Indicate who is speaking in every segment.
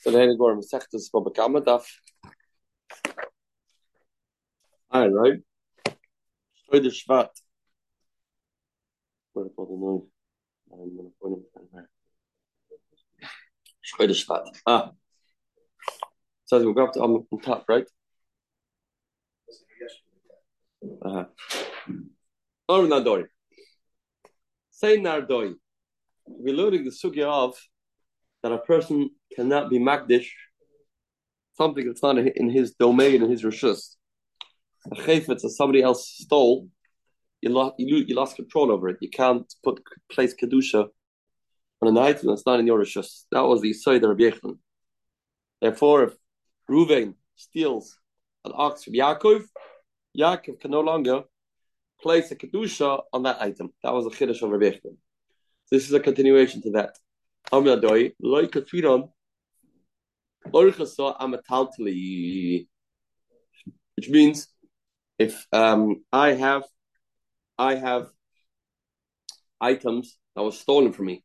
Speaker 1: So the Hegor Masechtas Babakama Daf. Alright, right? Shoy the Shvat. About the noise? I'm gonna point him Shoy the Shvat. Ah. So we'll go up to on the top, right? Uh-huh. Or Nadori. Say Nardoi. We're learning the sugya of that a person cannot be makdish something that's not in his domain in his rishus. A chayfetz that somebody else stole, you lost you, you lost control over it. You can't put place kedusha on an item that's not in your rishus. That was the side of Rabbi Therefore, if Ruvain steals an ox from Yaakov, Yaakov can no longer place a kedusha on that item. That was a chiddush of Rabbi This is a continuation to that. Amradoi, like a Twiron, which means if um, I have I have items that was stolen from me,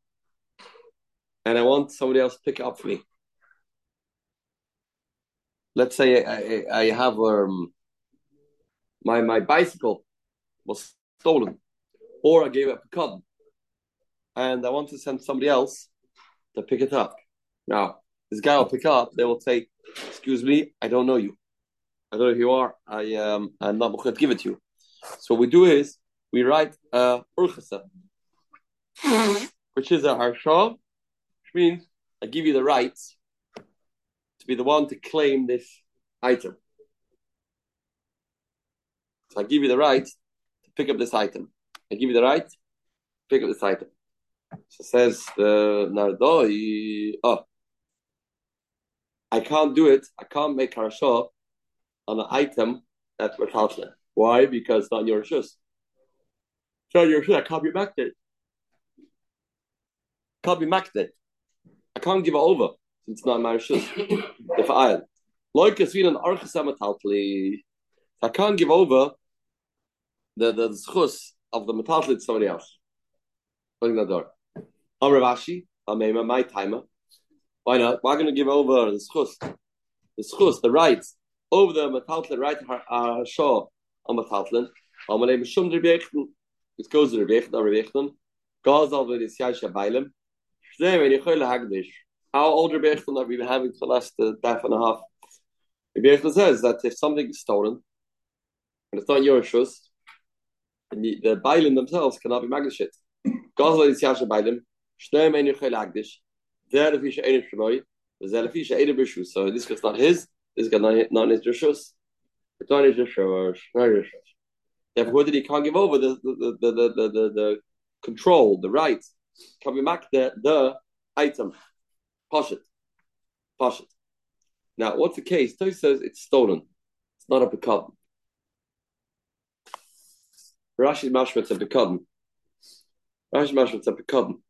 Speaker 1: and I want somebody else to pick it up for me. Let's say I, I, I have um, my my bicycle was stolen, or I gave up a cut, and I want to send somebody else to pick it up. Now, this guy will pick up, they will say, Excuse me, I don't know you. I don't know who you are. I um I'm not going to give it to you. So what we do is we write uh urchasa, which is a harsha, which means I give you the right to be the one to claim this item. So I give you the right to pick up this item. I give you the right to pick up this item. So says the Nardoi, oh, I can't do it. I can't make harasha on an item that's metalsle. Why? Because it's not your shoes. So your shoes, I can't be maked Can't be maked I can't give it over since it's not my shoes. if I like a sweet and I can't give over the the schus of the metalsle to somebody else. Opening the door. Amravashi, Amema, my timer. Why not? We're going to give over the schus, the schus, the rights over the metaltlin, right? Hashah on metaltlin. Amalei mishum derbechten. It goes to derbechten, derbechten. Goes over the siyasha bailim. Shnei when you hagdish. How old derbechten have we been having for the last uh, half and a half? Derbechten says that if something is stolen and it's not your shus, and the, the bailim themselves cannot be magnishit. Goes over the siyasha bailim. Shnei men you hagdish. There if you ain't shmoy, there if you ain't bishus. So this guy's not his. This guy not not his not his rishus. Uh, not his. Therefore, did he can't give over the the the the the, the, the control, the rights, can be back the the item, posh it, posh it. Now, what's the case? Toy says it's stolen. It's not a pekadon. Rashi's mashma a pekadon. Rashi's mashma a pekadon.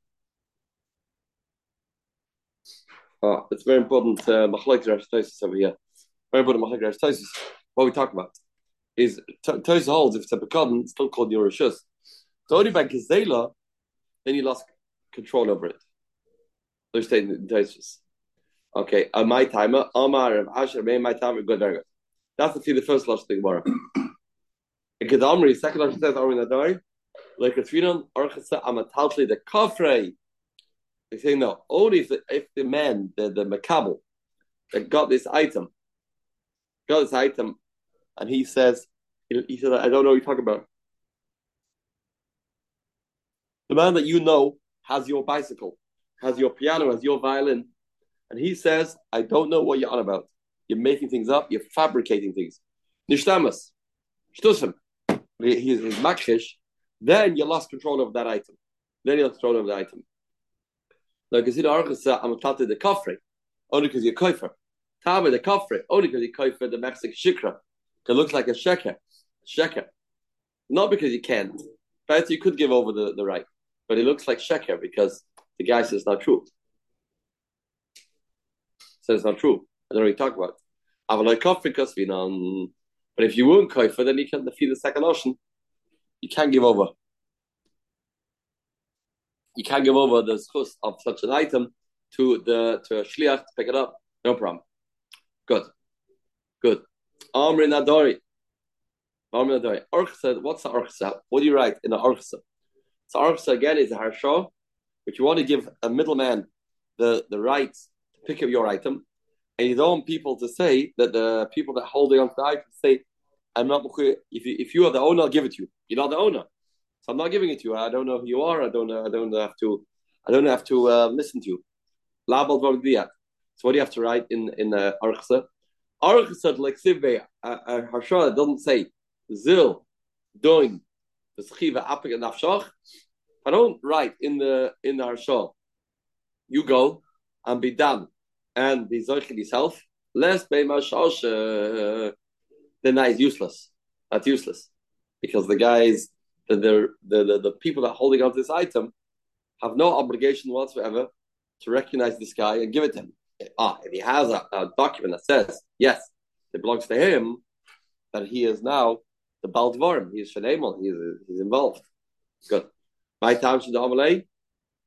Speaker 1: Oh, it's very important. Uh, over here. Very important. Machlek What we talk about is Tosis holds if it's a pekadon, it's still called Yerushus. So only by Gezela, then you lost control over it. They're stating in Tosis. Okay, uh, my timer, Omar of Asher, may my timer, good, very good. That's the the first last thing, Gemara. In Kedamri, second last says, Armin Adari, like a Tfinon, Orchasa, Amataltli, the Kafrei, they say no. Only if the, if the man, the the makabel, that got this item, got this item, and he says, he, said, I don't know what you're talking about. The man that you know has your bicycle, has your piano, has your violin, and he says, I don't know what you're on about. You're making things up. You're fabricating things. Nishtamas, shtusim. He's makhish. Then you lost control of that item. Then you lost control of the item. Like is it archasa am tate the kafre, only because you're koifer. Tame the kafre, only because you koifer the Mexican shikra. It looks like a sheker, sheker. Not because you can't, but you could give over the, the right. But it looks like sheker because the guy says it's not true. Says it's not true. I don't you talk about. Know But if you won't koifer, then you can defeat the second ocean. You can't give over you can't give over the schus of such an item to the to a shliach to pick it up No problem. Good. Good. Amri Nadori. Amri Nadori. Orchsa, what's the Orchsa? What do you write in the Orchsa? So Orchsa again is a Harsha, but you want to give a middleman the, the right to pick up your item, and you don't want people to say that the people that holding on to the item say, I'm not if you, if you are the owner, I'll give it to you. You're not the owner. So I'm not giving it to you. I don't know who you are. I don't. I don't have to. I don't have to uh, listen to you. Labal So what do you have to write in in uh, Archsa? Archsa like Sivbe Harsha doesn't say Zil doing the Schiva Apik and Nafshach. I don't write in the in the. You go and be done and be Zoichel yourself. Less be Mashash. Then that is useless. That's useless because the guys the, the, the, the people that are holding on this item have no obligation whatsoever to recognize this guy and give it to him. Ah, if he has a, a document that says, yes, it belongs to him, that he is now the Baldvarim, he is Shanemel, he is he's involved. Good. My time should Amalei.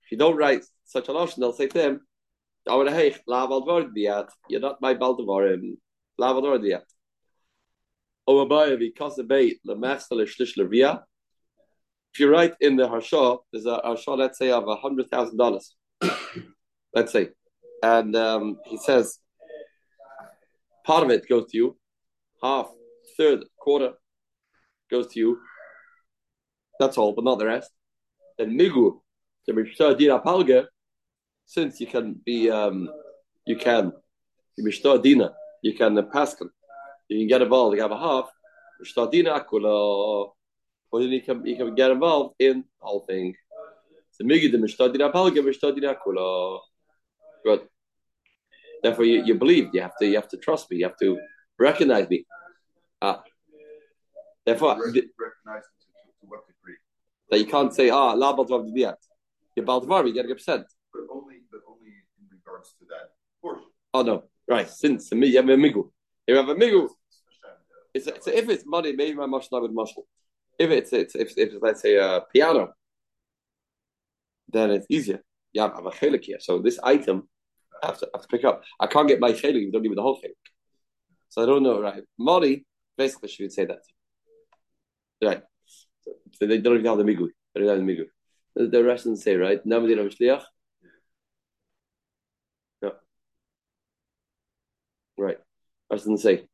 Speaker 1: If you don't write such a notion, they'll say to him, you're not my Baldvarim. La Baldvarim diat. because the bait, the master shlish levia, if you write in the Harsha, there's a Harsha, let's say, of a hundred thousand dollars. let's say. And um, he says part of it goes to you, half, third, quarter goes to you. That's all, but not the rest. Then Migu, the Dina since you can be um, you can Dina, you can Pascal, you can get involved, you have a half, Mishtar Dina Akula but then you can you can get involved in the whole thing. So migi the mishtadina palga mishtadina kula. Good. Therefore, you, you believe you have to you have to trust me. You have to recognize me. Ah. Therefore,
Speaker 2: recognize to, what degree?
Speaker 1: That you can't say ah la baltvav diyat. You're baltvav, you get upset.
Speaker 2: But only but only in regards to that portion.
Speaker 1: Oh no, right. Since you have a migu, you have a migu. It's, it's if it's money, maybe my mashal with muscle. If it's, it's if, if let's say a piano, then it's easier. Yeah, I have a chelik here. So this item I have to, I have to pick up. I can't get my chelik you don't give me the whole chelik. So I don't know, right? Mori, basically she would say that. Right. So they don't even have the migu. They don't have the migu. The, doesn't say, right? Shliach. No. Right. Doesn't say.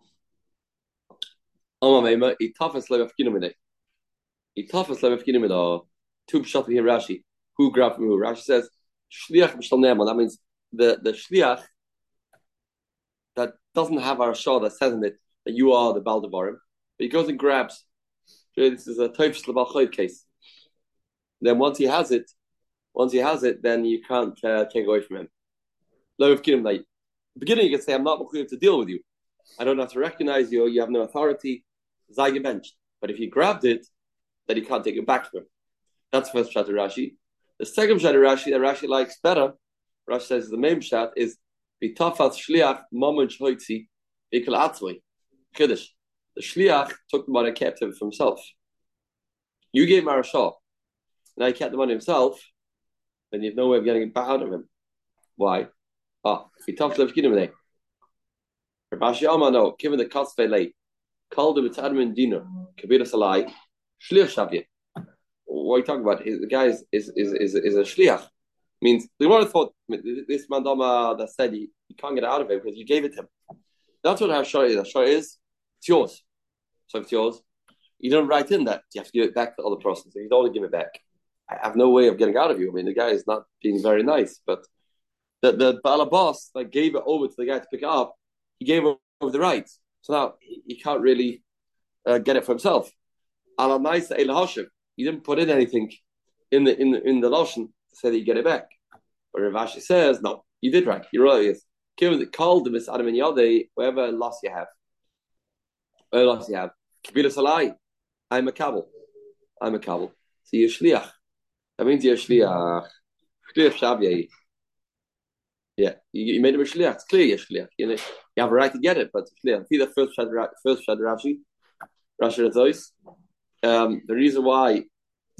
Speaker 1: Alma he toughest like of kinumine. He toughest level of kinim uh, two pshat here Rashi. Who grab from who? Rashi says shliach b'shal That means the the shliach that doesn't have our shah that says in it that you are the baldevarim, but he goes and grabs. This is a toifus lebalchoid case. Then once he has it, once he has it, then you can't uh, take away from him. Low of kinim like beginning, you can say, "I'm not to deal with you. I don't have to recognize you. You have no authority." Zayge benched. But if you grabbed it, that he can't take it back to him. That's the first shot of Rashi. The second shot of Rashi that Rashi likes better, Rashi says the main shot is Bitafat Shliach Mamun. The Shliach took the money captive for himself. You gave Marashah. Now he kept the money himself, then you have no way of getting it back out of him. Why? Ah, to the beginning Rashi Amar no, given the Katzve late, called him Admin Dino, Kabira Salai, Shliach Shavya. What are you talking about? The guy is is is is, a shliach. Means the one thought this mandama that said he, you can't get out of it because you gave it to him. That's what Hashar is. Hashar is it's yours. So if it's yours, you don't write in that you have to give it back to the other person. So you don't want to give it back. I have no way of getting out of you. I mean, the guy is not being very nice, but the the balabas that gave it over to the guy to pick it up, he gave over the rights. So now he, he can't really uh, get it for himself. You didn't put in anything in the in the in the lotion to say that you get it back. But Ravashi says, no, you did right. You're right. Yes. Given the called the Adam and Yade, whatever loss you have, whatever loss you have, Kabila Salai, I'm a kabel. I'm a kabel. So you're shliach. That means you're shliach. Shliach Shabiyah. Yeah, you, you made him a shliach. It's clear you're shliach. You know, you have a right to get it, but shliach. See the first shad, first Rashi, Rashi Razois. Um, the reason why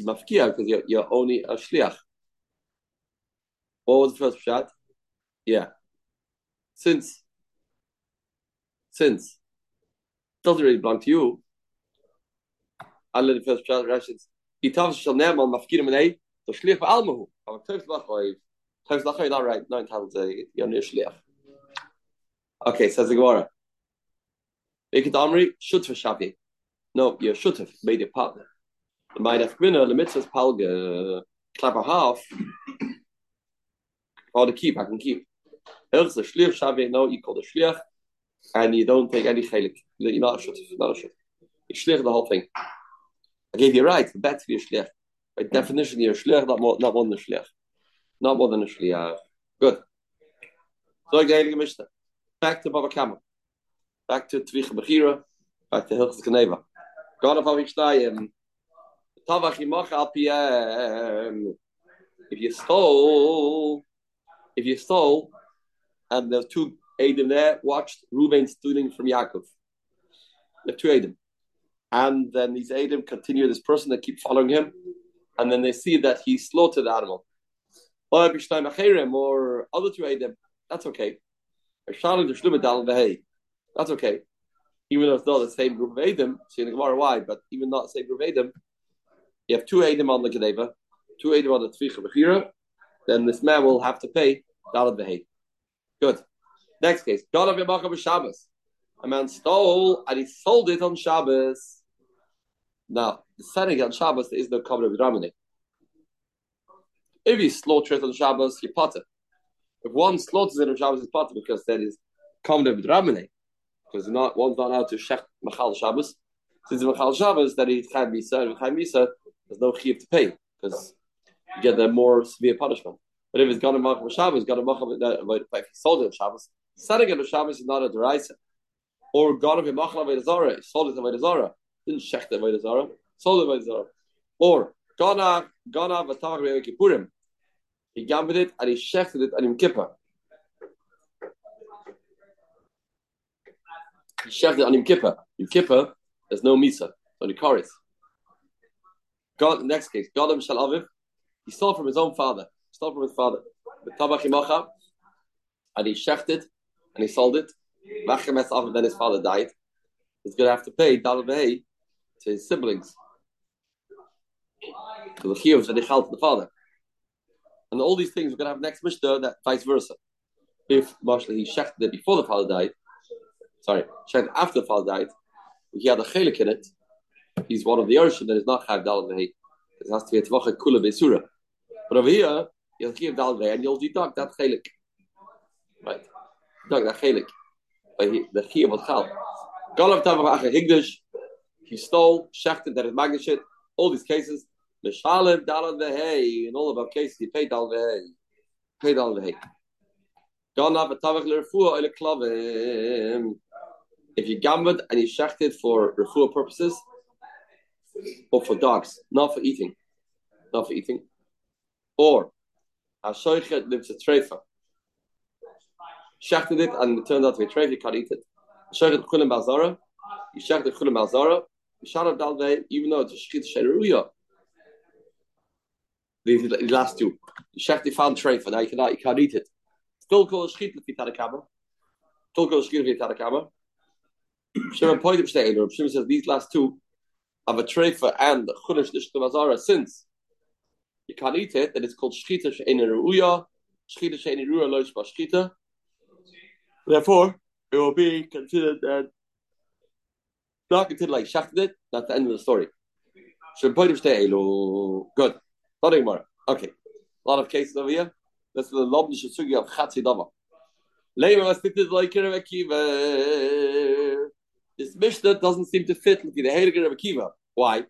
Speaker 1: mafkia because you're, you're only a shliach. What was the first shot? Yeah, since since it doesn't really belong to you. Alle the first Rashids. Die Tavs shall never mafkirim nei, so shlich ba almahu. Aber Tavs lach oi. Tavs lach oi not right. Nine times a you're near shlich. Okay, says the Gemara. Ikit Amri, should for Shavi. No, you should have made a partner. Have been the mitzvah's palga clap a uh, half. Or the keep, I can keep. Else the shlich Shavi, no, you call the shlich, and you don't take any chelik. You're not a should not a should. You shlich the whole thing. I gave you right, the bet for your shlich. By definition, you're shlich, not more, not more than a shlich. Not more than a shlich. Good. So I gave you Mishnah. Back to Baba Kama. Back to Tvicha Bechira. Back to Hilchas Geneva. If you stole, if you stole, and there's two Adam there, watched Reuben stealing from Yaakov. The two Adam. And then these Adam continue this person that keep following him, and then they see that he slaughtered the animal. Or other two Adam, that's okay. That's okay. Even though it's not the same group of Adam, see in the Gemara why, but even not the same group of Adam, you have two Adam on the Kedeva, two Adam on the Tzvicha Bechira, then this man will have to pay Dalit Behay. Good. Next case. God of Yamachah Shabbos. A man stole and he sold it on Shabbos. Now, the setting on Shabbos, there is no covenant with Ramani. If you slaughter it on Shabbos, you pot it. If one slaughters it on Shabbos, it's pot it because that is covenant with Ramani. Because not one's not allowed to shech Machal Shabbos. Since it's Machal Shabbos, that is Chaim Misa, and Chaim Misa, there's no chiv to pay because you get the more severe punishment. But if it's got a machal Shabbos, got a machal if he sold it on Shabbos, selling it on Shabbos is not a deraisa. Or got a machal Avodah sold it Zarah, didn't check the Avodah Zarah, sold it Avodah Zarah. Or gana v'tavach be'Yom Kippurim, he gambled it and he shechted it on Yom Kippur. He shechted it on Yom Kippur. Yom Kippur, there's no misa, only karis. God, next case, Godam Shal Aviv, he stole from his own father, he stole from his father. And he shechted and he sold it. Then his father died. He's going to have to pay Dal to his siblings. To the held to the father. And all these things we're going to have next Mishnah, that vice versa. If Marshall he shechted it before the father died, sorry, shechted after the father died, he had a chelik in it, he's one of the Yerusha that is not Chav Dal Vehi. It has to be a Tvacha Kula Besura. But over here, you'll give Dal Vehi and you'll deduct that chelik. Right? Deduct that chelik. By the Chiyav of Chal. Golav Tavach Acha Higdash, he stole, shechted, that is Magnashit, all these cases, Mishalim Dal Vehi, in all of our cases, he paid Dal Vehi. Paid Dal Vehi. Ganav Tavach Lerfua Oile Klavim. If you gambled and you shechted for refuah purposes, or for dogs, not for eating, not for eating, or a shoichet lives a treifa, shechted it and it turned out to be a treifa, you can't eat it. Shoichet chulim balzara, you shechted chulim bazara, you shot up dalvei, even though it's a shechit sheruya. The last two. You shechted found treifa, now you cannot, you can't eat it. Still called shechit if you had a kama. Still called shechit if you had a kama. Shimon pointed to Shimon says these last two of a treifa and chulish nishtamazara since you can't eat it, then it's called shchita she'ena ruya, shchita she'ena ruya loish shchita. Therefore, it will be considered that not considered like shachted it. That's the end of the story. Shimon pointed to Good. Not anymore. Okay. A lot of cases over here. That's the lobnish sugi of chatzi dava. Later, I stick to the this Mishnah doesn't seem to fit with the Heiliger of Akiva. Why?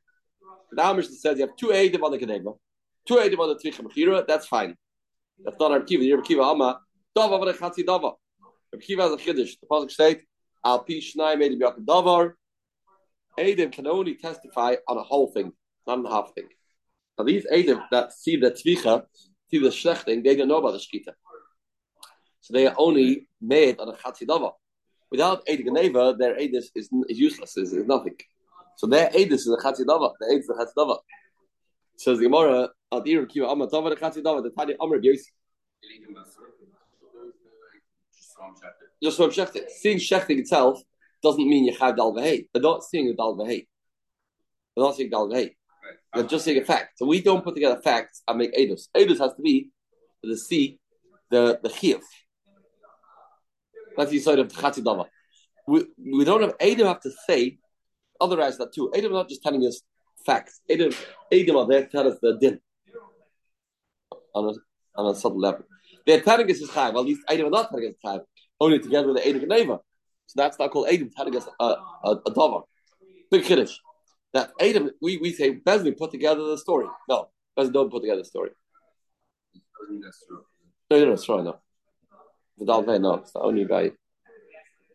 Speaker 1: The Mishnah says you have two Eidim on the Kedeva, two Eidim on the Tvicha Mechira, that's fine. That's not Akiva. The Kiva Amma, Dava v'le Chatzi Dava. Kiva has a Chiddush. The Pasuk state, Al Pi Shnai Eidim Yakim Davar. Eidim can only testify on a whole thing, not on a half thing. Now these Eidim that see the Tvicha, see the Shlechting, they don't know about the Shkita. So they are only made on a Chatzi Dava. Without Eid their Eid is, is, useless, is, is nothing. So their Eid is a Chatzidava. The Eid is a Chatzidava. Says the Gemara, Adir Kiva Amma Tava the Chatzidava, the Tani Amr Yosi. Just from Shechting. Seeing Shechting itself doesn't mean you have dal. They're not seeing a dal. They're not seeing dal. They're just saying a fact. So we don't put together facts and make edus. Edus has to be the C, the the chiyuv. That's the side of the chatzidava. We we don't have Adam have to say. Otherwise, that too. Adam is not just telling us facts. Adam Adam are there to tell us the din on a on a subtle level. They're telling us his chayv. At least Adam are not telling us chayv. Only together with the Adam Geneva. So that's not called Adam telling us a a, a davar. Big kiddush. That Adam, we, we say Bezdin put together the story. No, Bezdin don't put together the story. No, no, that's right. No, the Dalvei, no, it's the only guy.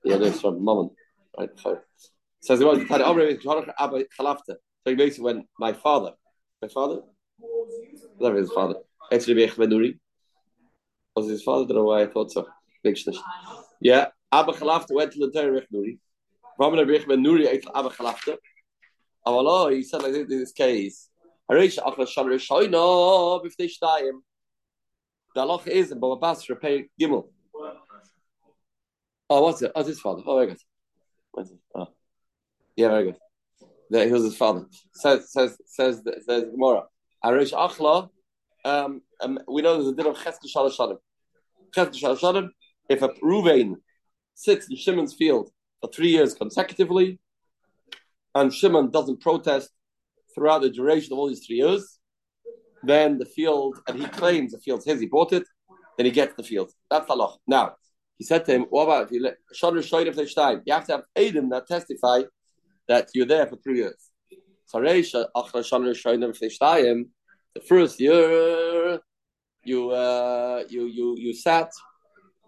Speaker 1: Yeah, that's from Mammon. Right. So, says the So oh, basically, when my father, my father, whatever his father, actually Bech Benuri, was his father. I don't know why I thought so. Yeah, Abba Chalafta went to the Torah Bech Nuri. Ramana Bech Benuri ate Abba Chalafta. Oh, oh, he said like this in this case. Harish Achla Shamar Shoyno Bifnei Shtayim. The halacha is in Baba Bas repay Gimel. Oh, what's it? Oh, his father. Oh, very good. What's it? Oh. Yeah, very good. There, he was his father. Says says says says Gemara. Arish Achla. Um, um, we know there's a din of Shanim. Chesed Shalosh Shanim. If a Ruvain sits in Shimon's field for three years consecutively, and Shimon doesn't protest throughout the duration of all these three years, then the field, and he claims the field's his, he bought it, then he gets the field. That's the. Now, he said to him, what about if you have to have Aiden that testify that you're there for three years. The first year you uh, you you you sat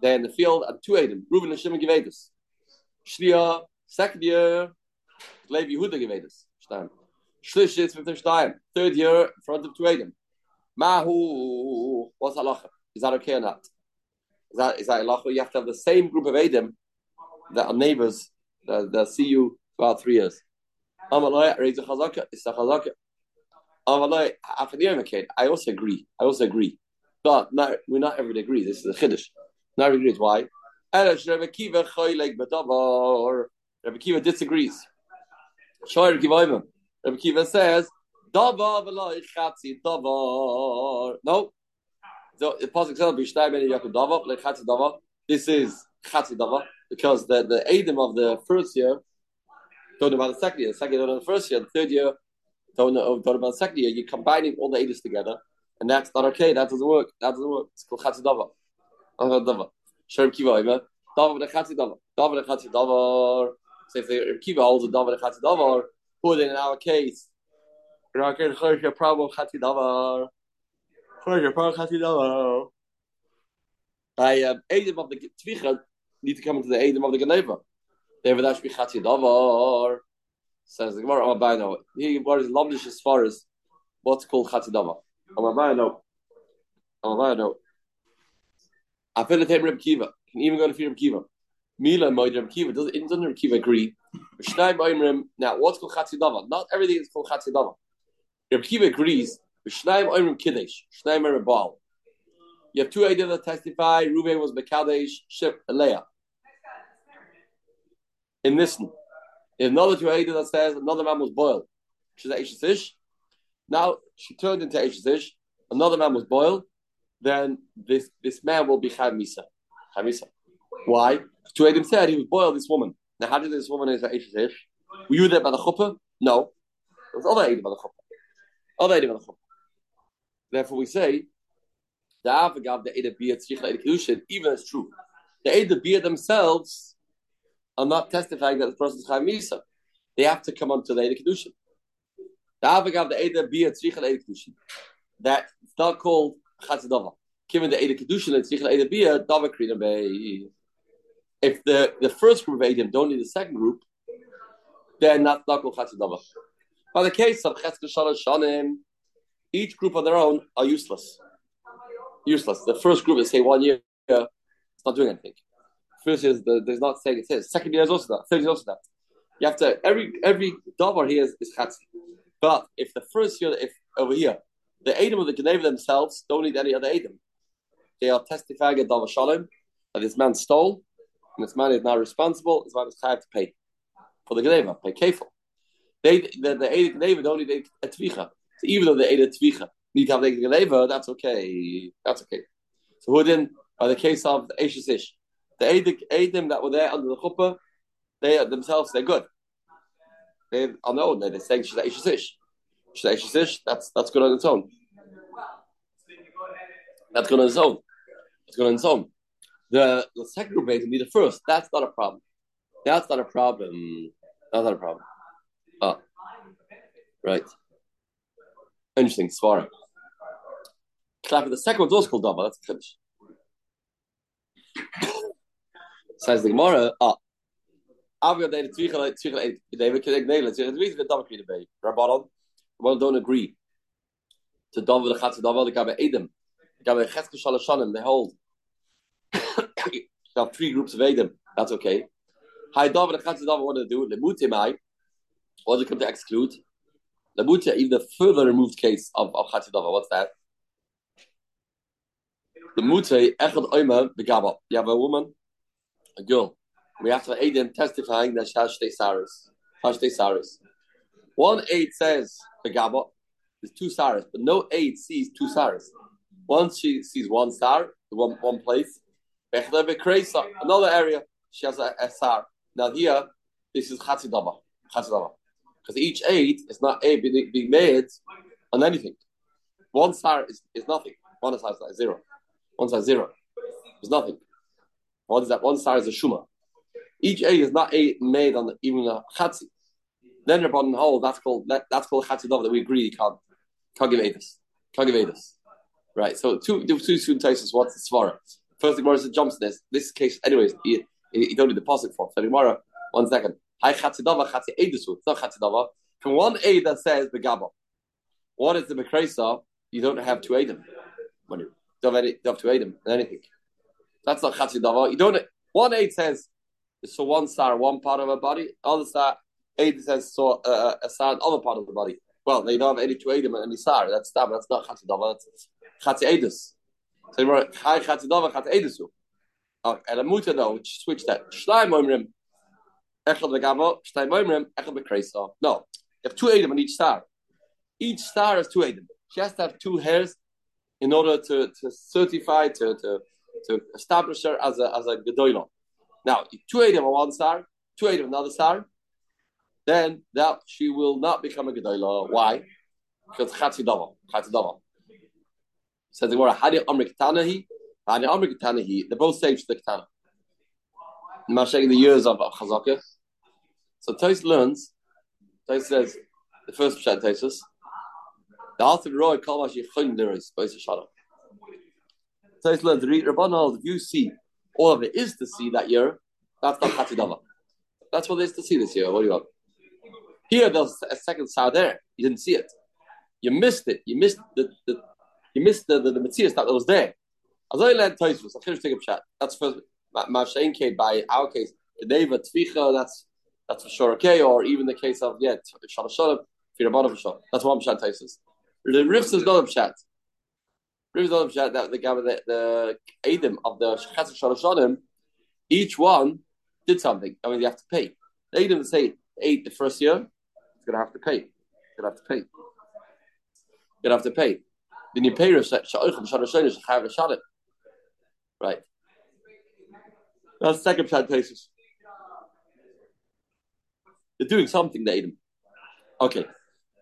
Speaker 1: there in the field at two Aiden, Reuben and Shimon Givedus. Shlia, second year, Levi Yehuda Givedus. Shlish is with the Third year, in front of two Aiden. Mahu, what's halacha? Is that okay or not? Is that is that halacha? You have to have the same group of Adim that are neighbors that, that see you about three years. I also agree. I also agree. But not, we're not everybody agree. This is a chiddush. Not everybody agrees. Why? Rabbi Kiva disagrees. Rabbi Kiva says. No. The pasuk says b'shtay ben yakul davar lechatzi davar. This is chatzi davar because the the Adam of the first year don't know about the second year. The second year don't the first year. The third year don't know, about the second year. You're combining all the Adas together, and that's not okay. That doesn't work. That doesn't work. It's called chatzi davar. Davar. Shem kiva ima. Davar lechatzi davar. Davar lechatzi davar. So if the kiva holds a davar lechatzi davar, who then in our case Rakel Chorja Prabhu Chati Chorja Prabhu Chati Davar. I um, Adam of the Tvicha need to come into the Adam of the Geneva. David Ashby Chati Davar. Says the Gemara Amabino. He was Lomdish as far as what's called Chati Davar. Amabino. Amabino. I feel time Reb Kiva. Can even go to Reb Kiva. Mila Moed Reb Kiva. Doesn't, doesn't Reb Kiva agree? Now, what's called Chatzidava? Not everything is called Chatzidava. Reb Kiva agrees. Shnaim Oimrim Kiddush, Shnaim Oimrim Baal. You have two Eidim that testify. Ruben was Mekadesh, Ship, and Leah. In Nisan. There's another two ideas that says another man was boiled. She's Ashes Ish. Now she turned into Ashes Ish. Another man was boiled. Then this this man will be Chav Misa. Chav Misa. Why? Two Eidim said he was boiled. This woman. Now, how did this woman is Ashes Ish? Were you there by the chuppah? No. There was other Adam by the chuppah. Therefore, we say the Avagav, the Eda Bia Tzricha Kedushin, even as true. The Eda Bia themselves are not testifying that the person is Chaim Misa. They have to come onto the Eda Kedushin. The Avagav, the Eda Bia Tzricha Eda Kedushin. That it's not called Chatzidava. Given the Eda Kedushin and Tzricha Eda Bia, Dava Krina Bei. If the, the first group of Edim don't need the second group, then that's not called Chatzidava. By the case of Chesed Shalosh Shanim, each group on their own are useless. Useless. The first group is say one year, it's not doing anything. First year there's not saying it says. Second year is also that. Third year is also that. You have to every every davar here is, is. But if the first year, if over here, the Adam of the Geneva themselves don't need any other Adam. They are testifying at davar shalom that this man stole, and this man is now responsible. This man is have to pay. for the Geneva, pay kefil. They the the Eda Geneva don't need a tvicha. So even though the Eda tvicha need to have the Geneva, that's okay. That's okay. So who then by the case of the Ashes Ish, the Edim that were there under the chuppah, they themselves they're good. They are known, own they're saying she's Ashes Ish. She's Ashes Ish. That's that's good on its own. That's good on its own. It's good on its own. The the second group be the first. That's not a problem. That's not a problem. That's not a problem. Oh, right. Interesting. Svara. Clap the second one's also called Dava. That's finish. Says the Gemara. Ah. Avga de twichel twichel David kidek nele. Twichel twichel Dava kidek bay. Rabbanon. Well, don't agree to Dava the Chatz Dava the Gabe Edom. Gabe Cheske Shalashanim. They hold. have three groups of Edom. That's okay. Hi Dava the Chatz Dava. What do they do? Lemutimai. What does it come to exclude? Lemutia, even the further removed case of, of What's that? The mute echad oima begaba. You have a woman, a girl. We have to aid them testifying that she has saris. Saris. One aid says begaba. There's two saris, but no aid sees two saris. Once she sees one star, one one place. Another area, she has a, a sar. Now here, this is chatzidaba. Chatzidaba. Because each aid is not eh, a being, being made on anything. One star is, is nothing. One star is like zero. One star is zero. There's nothing. What is that? One star is a shuma. Each A is not a made on the, even a chatzi. Then you're bottom hole. That's called that, that's called chatzi that we agree can't can't give edus. Can't give edus. Right. So two two cases. What's the svara? First, the Gemara jumps in this. This case, anyways, you, you don't need deposit for. So Gemara, one second. Hi chatzidava chatzi edusu. It's not chatzidava. From one A that says the. What is the mekresa? You don't have two Adam. When you don't have, any, don't have two Adam and anything. That's not chatzidava. You don't. One aid says it's so one star, one part of a body. Other star, aid says so uh, a star, other part of the body. Well, they don't have any two Adam and any star. That's stam. That's not chatzidava. That's chatzi So you're. Hi chatzidava chatzi edusu. Oh, and a muta though, switch that. Shleim omrim Echel begavo, moimrim, echel. No, you have two Adam on each star. Each star has two Adam. She has to have two hairs in order to, to certify, to, to, to establish her as a, as a. Now, two Adam on one star, two Adam on another star, then that she will not become a Gedoyla. Why? Because Chatzi Dava. Chatzi Dava. Says the Gemara, Hadi Amrik Tanahi, Hadi Amrik Tanahi, they're both saying the Ketana. Mashing the years of, of Chazakah. So Tais learns, Tais says, the first Pshat Taisus, the Alter Roy Kal Mashi Chun Liris, Bois Shana. Tais learns, read Rabbanah, if you see all of it is to see that year, that's not Chatidava. That's what there is to see this year. What do you want? Here, there's a second star there. You didn't see it. You missed it. You missed the, the you missed the the, the Matthias that was there. As I learned Taisus, I finished taking a shot. That's first. Mashain came by our case, Geneva, Tficha, that's that's for sure okay, or even the case of yeah, Shalashalim, Firabana for. That's one Pshat Taisus. The Rifs is not a Pshat. Rifs is not a Pshat that the the, the Adim of the Shechatz Shalashalim, each one did something. I mean, you have to pay. The Adim say eight the first year, it's gonna have to pay. You're gonna have to pay. You're gonna have to pay. Then you pay Right. That's second pshat basis. They're doing something, they them. Okay.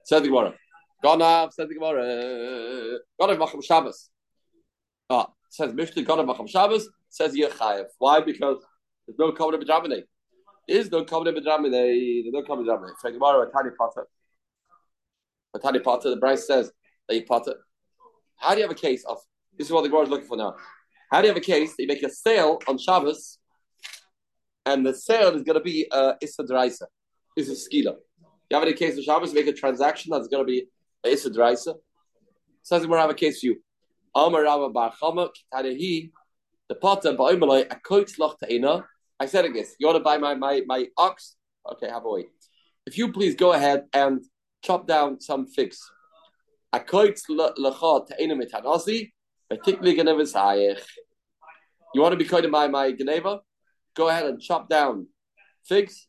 Speaker 1: Said the Gemara. Ganav, said the Gemara. Ganav Macham Shabbos. Ah, says Mishnah Ganav Macham Shabbos, says Yechayev. Why? Because there's no covenant bedramine. There is no covenant bedramine. There's no covenant bedramine. So Gemara, a tiny potter. A tiny potter, the Bryce says you potter. How do you have a case of, this is what the Gemara is looking for now. How do you have a case that you make a sale on Shabbos and the sale is going to be uh, Issa Draisa, a Skila. You have any case of Shabbos, make a transaction that's going to be a Issa Draisa. Says we're have a case for you. Amar Rabba Bar Chama Kitarehi, the potter Ba'imalai, a koit loch ta'ina. I said it again. You want to buy my, my, my ox? Okay, have a wait. If you please go ahead and chop down some figs. A koit lecha ta'ina mitanasi, particularly Geneva You want to be koited by my Geneva? go ahead and chop down figs.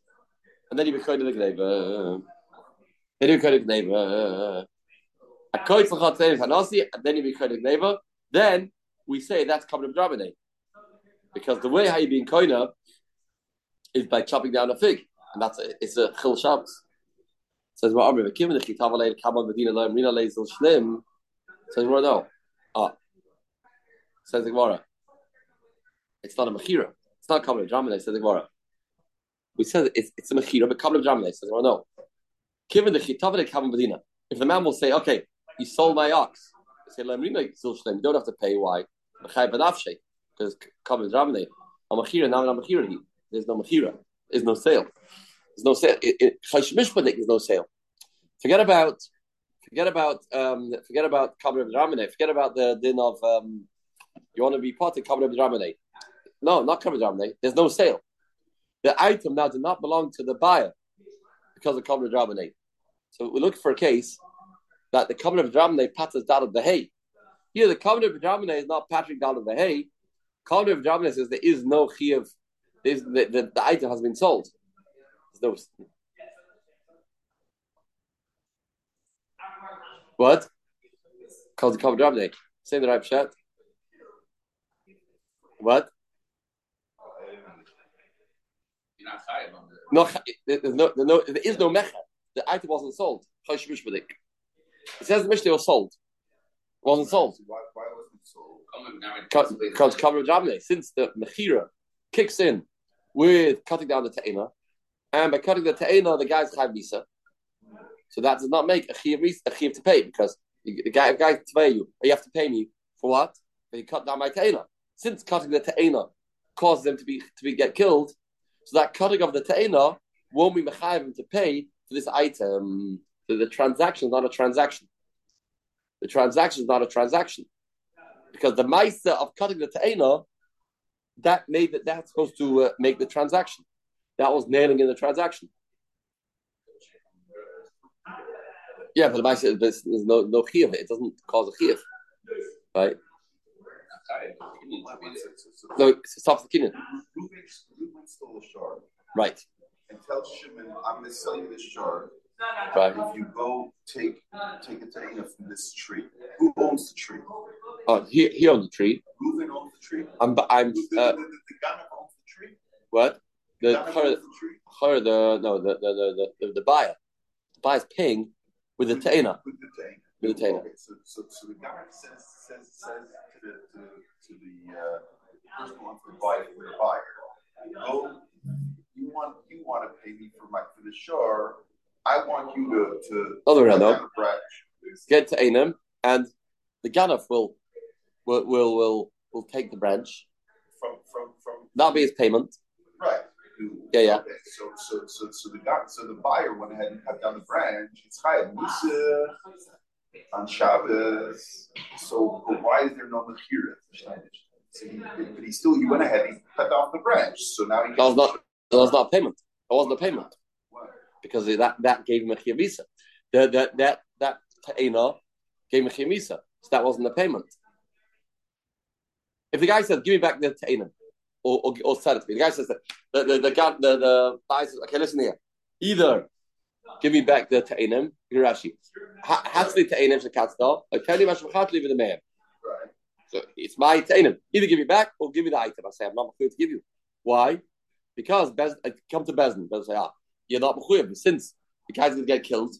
Speaker 1: And then you become the gneva. Then you become the gneva. A koitz l'chatzein hanasi, and then you become the gneva. Then we say that's of dramine. Because the way how you being koina is by chopping down a fig, and that's a, it's a chil shabbos. Says well, Amr, Kim the chitav alei kabel medina lo rina lezel shlim. Says well, no. Ah. Says the Gemara. It's not a mechira. It's not of dramine. Says the Gemara. We said it's, it's a mechira, but of dramine. Says well, no. Given the chitav alei kabel medina. If the man will say, okay, you sold my ox, say lo rina lezel shlim. You don't have to pay. Why? Because covered dramine. A mechira now, a mechira. There's no mechira. There's no sale. There's no sale. Chayish Mishpadik is no sale. Forget about, forget about, um, forget about Kabbalah of Ramane. Forget about the din of um, you want to be part of Kabbalah of Ramane. No, not Kabbalah of Ramane. There's no sale. The item now did not belong to the buyer because of of Ramane. So we look for a case that the Kabbalah of Ramane patters down of the hay. Here, the Kabbalah of Ramane is not pattering down of the hay. Kabbalah of Ramane says there is no chiyuv. The, the, the item has been sold. No What? Called the common Ramne. Same the shot. What? No, there's no, there's no, there is no mecha. The item wasn't sold. It says the Mishnah was sold. It wasn't sold.
Speaker 2: Why, why wasn't sold?
Speaker 1: Because common Ramne, since the mechira kicks in with cutting down the ta'ina, and by cutting the ta'ina, the guy's chayv misa. So that does not make a chiv to pay because the guy, the guy to pay you, you have to pay me for what? Because you cut down my ta'ina. Since cutting the ta'ina causes them to be to be get killed, so that cutting of the ta'ina won't be mechayiv to pay for this item. So the transaction is not a transaction. The transaction is not a transaction because the meister of cutting the ta'ina that made that that's supposed to uh, make the transaction. That was nailing in the transaction. Yeah, but the Maisa, there's, there's no no chiyuv. It doesn't cause a chiyuv, right? No, it stops the kinyan.
Speaker 2: Reuben stole a shard
Speaker 1: Right,
Speaker 2: and tells Shimon, "I'm going to sell you this shard.
Speaker 1: right.
Speaker 2: If you go take take a taina from this tree, who owns the tree?
Speaker 1: Oh, he he owned the tree.
Speaker 2: Reuben owns the tree.
Speaker 1: I'm I'm
Speaker 2: The,
Speaker 1: uh,
Speaker 2: the, the, the owns the tree.
Speaker 1: what the her,
Speaker 2: the
Speaker 1: her the no the the the, the, the buyer. The buyer's paying with the taina.
Speaker 2: With the taina.
Speaker 1: With the taina.
Speaker 2: Okay, so, so, so the Ghana says says says to the to, to the uh, person who wants to buy it the buyer, go. You want you want to pay me for my for the shore. I want you to to
Speaker 1: Other way around, though.
Speaker 2: branch.
Speaker 1: Get to Einam, and the Ganaf will will will will will take the branch.
Speaker 2: from from from
Speaker 1: That'll be his payment.
Speaker 2: right.
Speaker 1: Yeah, yeah.
Speaker 2: Okay, so so so so the guy, so the buyer went ahead and cut down the branch. It's Misa on Shabbos. So why is there no mechira? But he still he went ahead and cut off the branch. So now he
Speaker 1: That was not that was not a payment. That wasn't a payment because that that gave him a chiyavisa. That that that that ta'ina gave him a chiyavisa. So that wasn't a payment. If the guy says, "Give me back the ta'ina," or, or or sell it to me, the guy says that the the the guy, the, the buyer says, "Okay, listen here. Either give me back the ta'inim, Rashi. Hatzli ta'inim shekatzda. I tell you, mashmachat leave the man.
Speaker 2: Right.
Speaker 1: So it's my ta'inim. Either give me back or give me the item. I say I'm not going to give you. Why? Because Bez, I come to Bezin. Bezin say, ah, you're not mechuyev. Since the guy's going to get killed,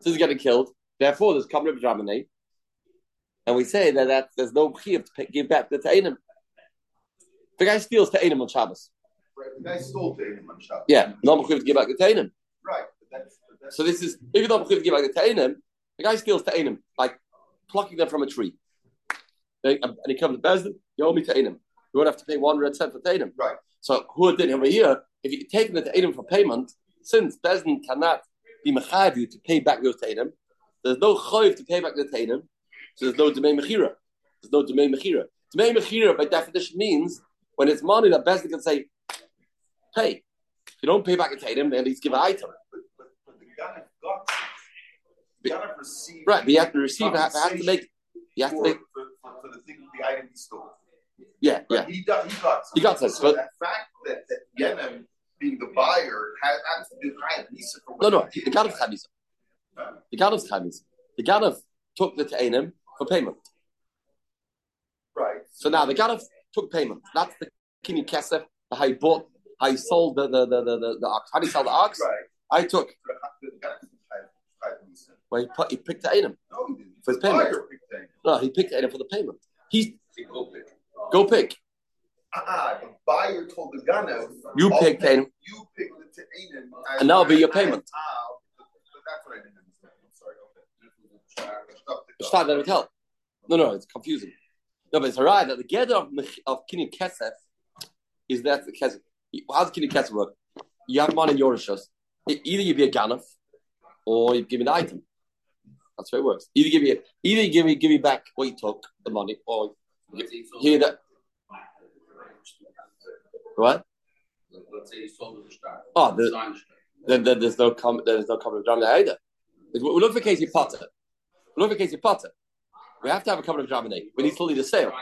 Speaker 1: since he's getting killed, therefore there's common of And we say that, that there's no mechuyev to pay, give back the ta'inim. The guy steals ta'inim on Shabbos.
Speaker 2: Right. The guy stole Tatum on Shabbos.
Speaker 1: Yeah, not mechuyev to give back the ta'inim.
Speaker 2: Right. But that's, but that's
Speaker 1: So this is if you're not give back the ta'inim, the guy steals ta'inim by plucking them from a tree. They- And he comes to Bezin, you owe me ta'inim. You won't have to pay one red cent for ta'inim.
Speaker 2: right.
Speaker 1: So who did over here? If you're taking the ta'inim for payment, since Bezin cannot be mechayiv you to pay back your ta'inim, there's no chayiv to pay back the ta'inim, so there's no demei mechira. There's no demei mechira. Demei mechira by definition means when it's money that Bezin can say, "Hey, if you don't pay back the ta'inim, then at least give an item."
Speaker 2: But, but, but guy got the guy received
Speaker 1: Right, but you have to receive, have, have to make, you have to make,
Speaker 2: for, for, for the thing, the item he stole.
Speaker 1: yeah, yeah.
Speaker 2: He got he got
Speaker 1: He got
Speaker 2: something. So
Speaker 1: but-
Speaker 2: the fact that that Yemen being the buyer, has, has to be chayav misa for
Speaker 1: No,
Speaker 2: what
Speaker 1: no,
Speaker 2: he
Speaker 1: the
Speaker 2: did.
Speaker 1: Ganav Chabisa. The Ganav Chabisa. The Ganav took the Ta'anim for payment.
Speaker 2: Right.
Speaker 1: So now the Ganav took payment. That's the Kini Kesef, how he bought, how he sold the, the, the, the, the, the ox. How did he sell the ox?
Speaker 2: Right.
Speaker 1: I took,
Speaker 2: The
Speaker 1: well, he, put, he picked the Ta'anim.
Speaker 2: No, he didn't.
Speaker 1: For his
Speaker 2: The
Speaker 1: payment. No, he picked the Ta'anim for the payment. He's,
Speaker 2: Go pick.
Speaker 1: go pick.
Speaker 2: Ah, the buyer told the gunner.
Speaker 1: You pick
Speaker 2: pay-
Speaker 1: Ta'anim.
Speaker 2: You pick the as-
Speaker 1: And that'll be your payment.
Speaker 2: That's what I didn't understand. I'm sorry.
Speaker 1: That hotel. No, no, it's confusing. No, but it's alright that the gather of, of Kini Kesef is that the Kesef. Does Kini Kesef work? You have money in your rishos. Either you be a Ganaf or you give me the item. That's how it works. Either give me either you give me give me back what you took, the money, or here that what?
Speaker 3: Let's say sold the.
Speaker 1: Oh, the, then, then there's no com- there's no common drama there either. We look for Casey Potter. We look for Casey Potter. We have to have a common drama. We need to lead the sale.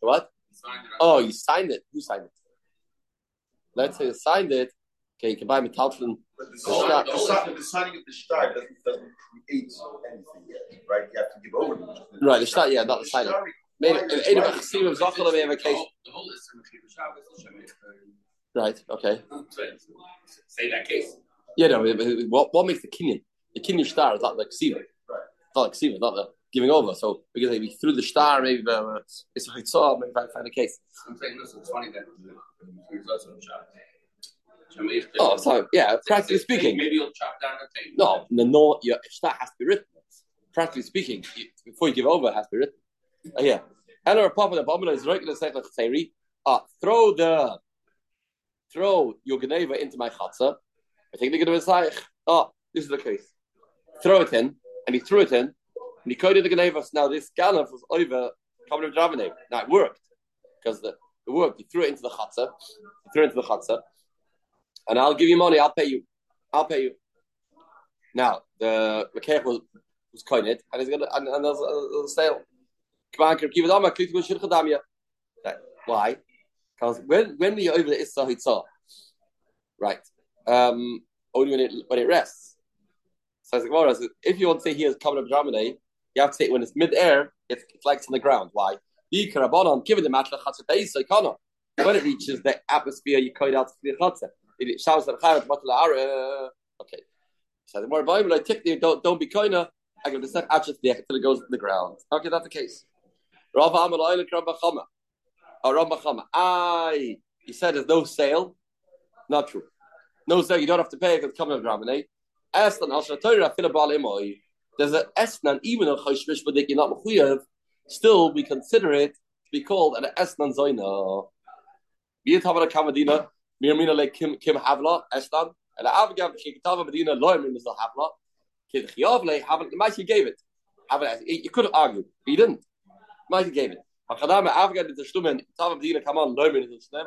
Speaker 1: What? Oh, you signed it. Who signed it? Let's say you signed it. Okay, you can buy metalfin.
Speaker 2: But the,
Speaker 3: Oh, the
Speaker 2: the, the signing of the star doesn't, doesn't create anything yet, right? You have to give over the
Speaker 1: Right, the star, yeah, not the signing. Made it. Ain't about of Zachal of a case.
Speaker 3: The whole list of Mechir Shabbos, Shem,
Speaker 1: Right. Okay.
Speaker 3: Say that case.
Speaker 1: Yeah. No. but- but What What makes the Kinyan? The Kinyan star is not like Siva.
Speaker 2: Right.
Speaker 1: It's not like Siva. Not the giving over. So because maybe through the star, maybe uh, it's a saw. Maybe I find a case.
Speaker 3: I'm saying, this is funny that the Mechir Shabbos of Shabbos.
Speaker 1: Oh, so yeah. Practically speaking,
Speaker 3: Maybe you'll chop down the table.
Speaker 1: no, the no. Your star has to be written. Practically speaking, you- before you give over, it has to be written. Uh, yeah. And our papa the bomber is regular Chayri. Ah, throw the throw your Geneva into my chatzah. I think they're going to say, oh, this is the case. Throw it in, and he threw it in, and he coded the Geneva. So now this Ganef was over Dravanev. Now it worked because the it worked. He threw it into the chatzah. He threw it into the chatzah, and I'll give you money. I'll pay you. I'll pay you. Now the Mekech was was coined, and he's gonna and, and there's there's a sale. Why? Because when when we over the Issa Hitzah, right? Um, only when it when it rests. So it's like, if you want to say he has coming up Germany, you have to say when it's mid air, it's, it's like it's on the ground. Why? Given the. When it reaches the atmosphere, you it out to the chatzah. It shouts at chayat matla ara. Okay. So the more Bible, I take the don't don't be koina. I give the second the until it goes to the ground. Okay, that's the case. Rav Amal Oilik Rav Bachama. Oh, Rav Bachama. Aye. He said there's no sale. Not true. No sale. You don't have to pay because it's coming from Ramane. Esnan Ashra Torah Filabal Imoi. Eh? There's an Esnan, even a Choshvish, but you're not Mechuyev. Still, we consider it to be called an Esnan Zoina. Wie Tavara Kamadina, Mirmina like Kim Kim Havla, Esnan. And Avgav Shikitava Medina, Loy Mirmina Havla. Kid Chiavle, haven't the Mighty gave it. Haven't you could but you didn't. Mighty gave it. Hakadama Avgav did the Shlumen, Tava Medina, on, Loy Mirmina Snem.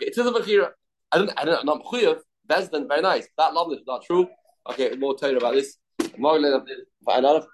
Speaker 1: It is a Bechira. I don't, I don't, not Mechuyev. Bezdin, very nice. That love is not true. Okay, more tell you about this. More later, another.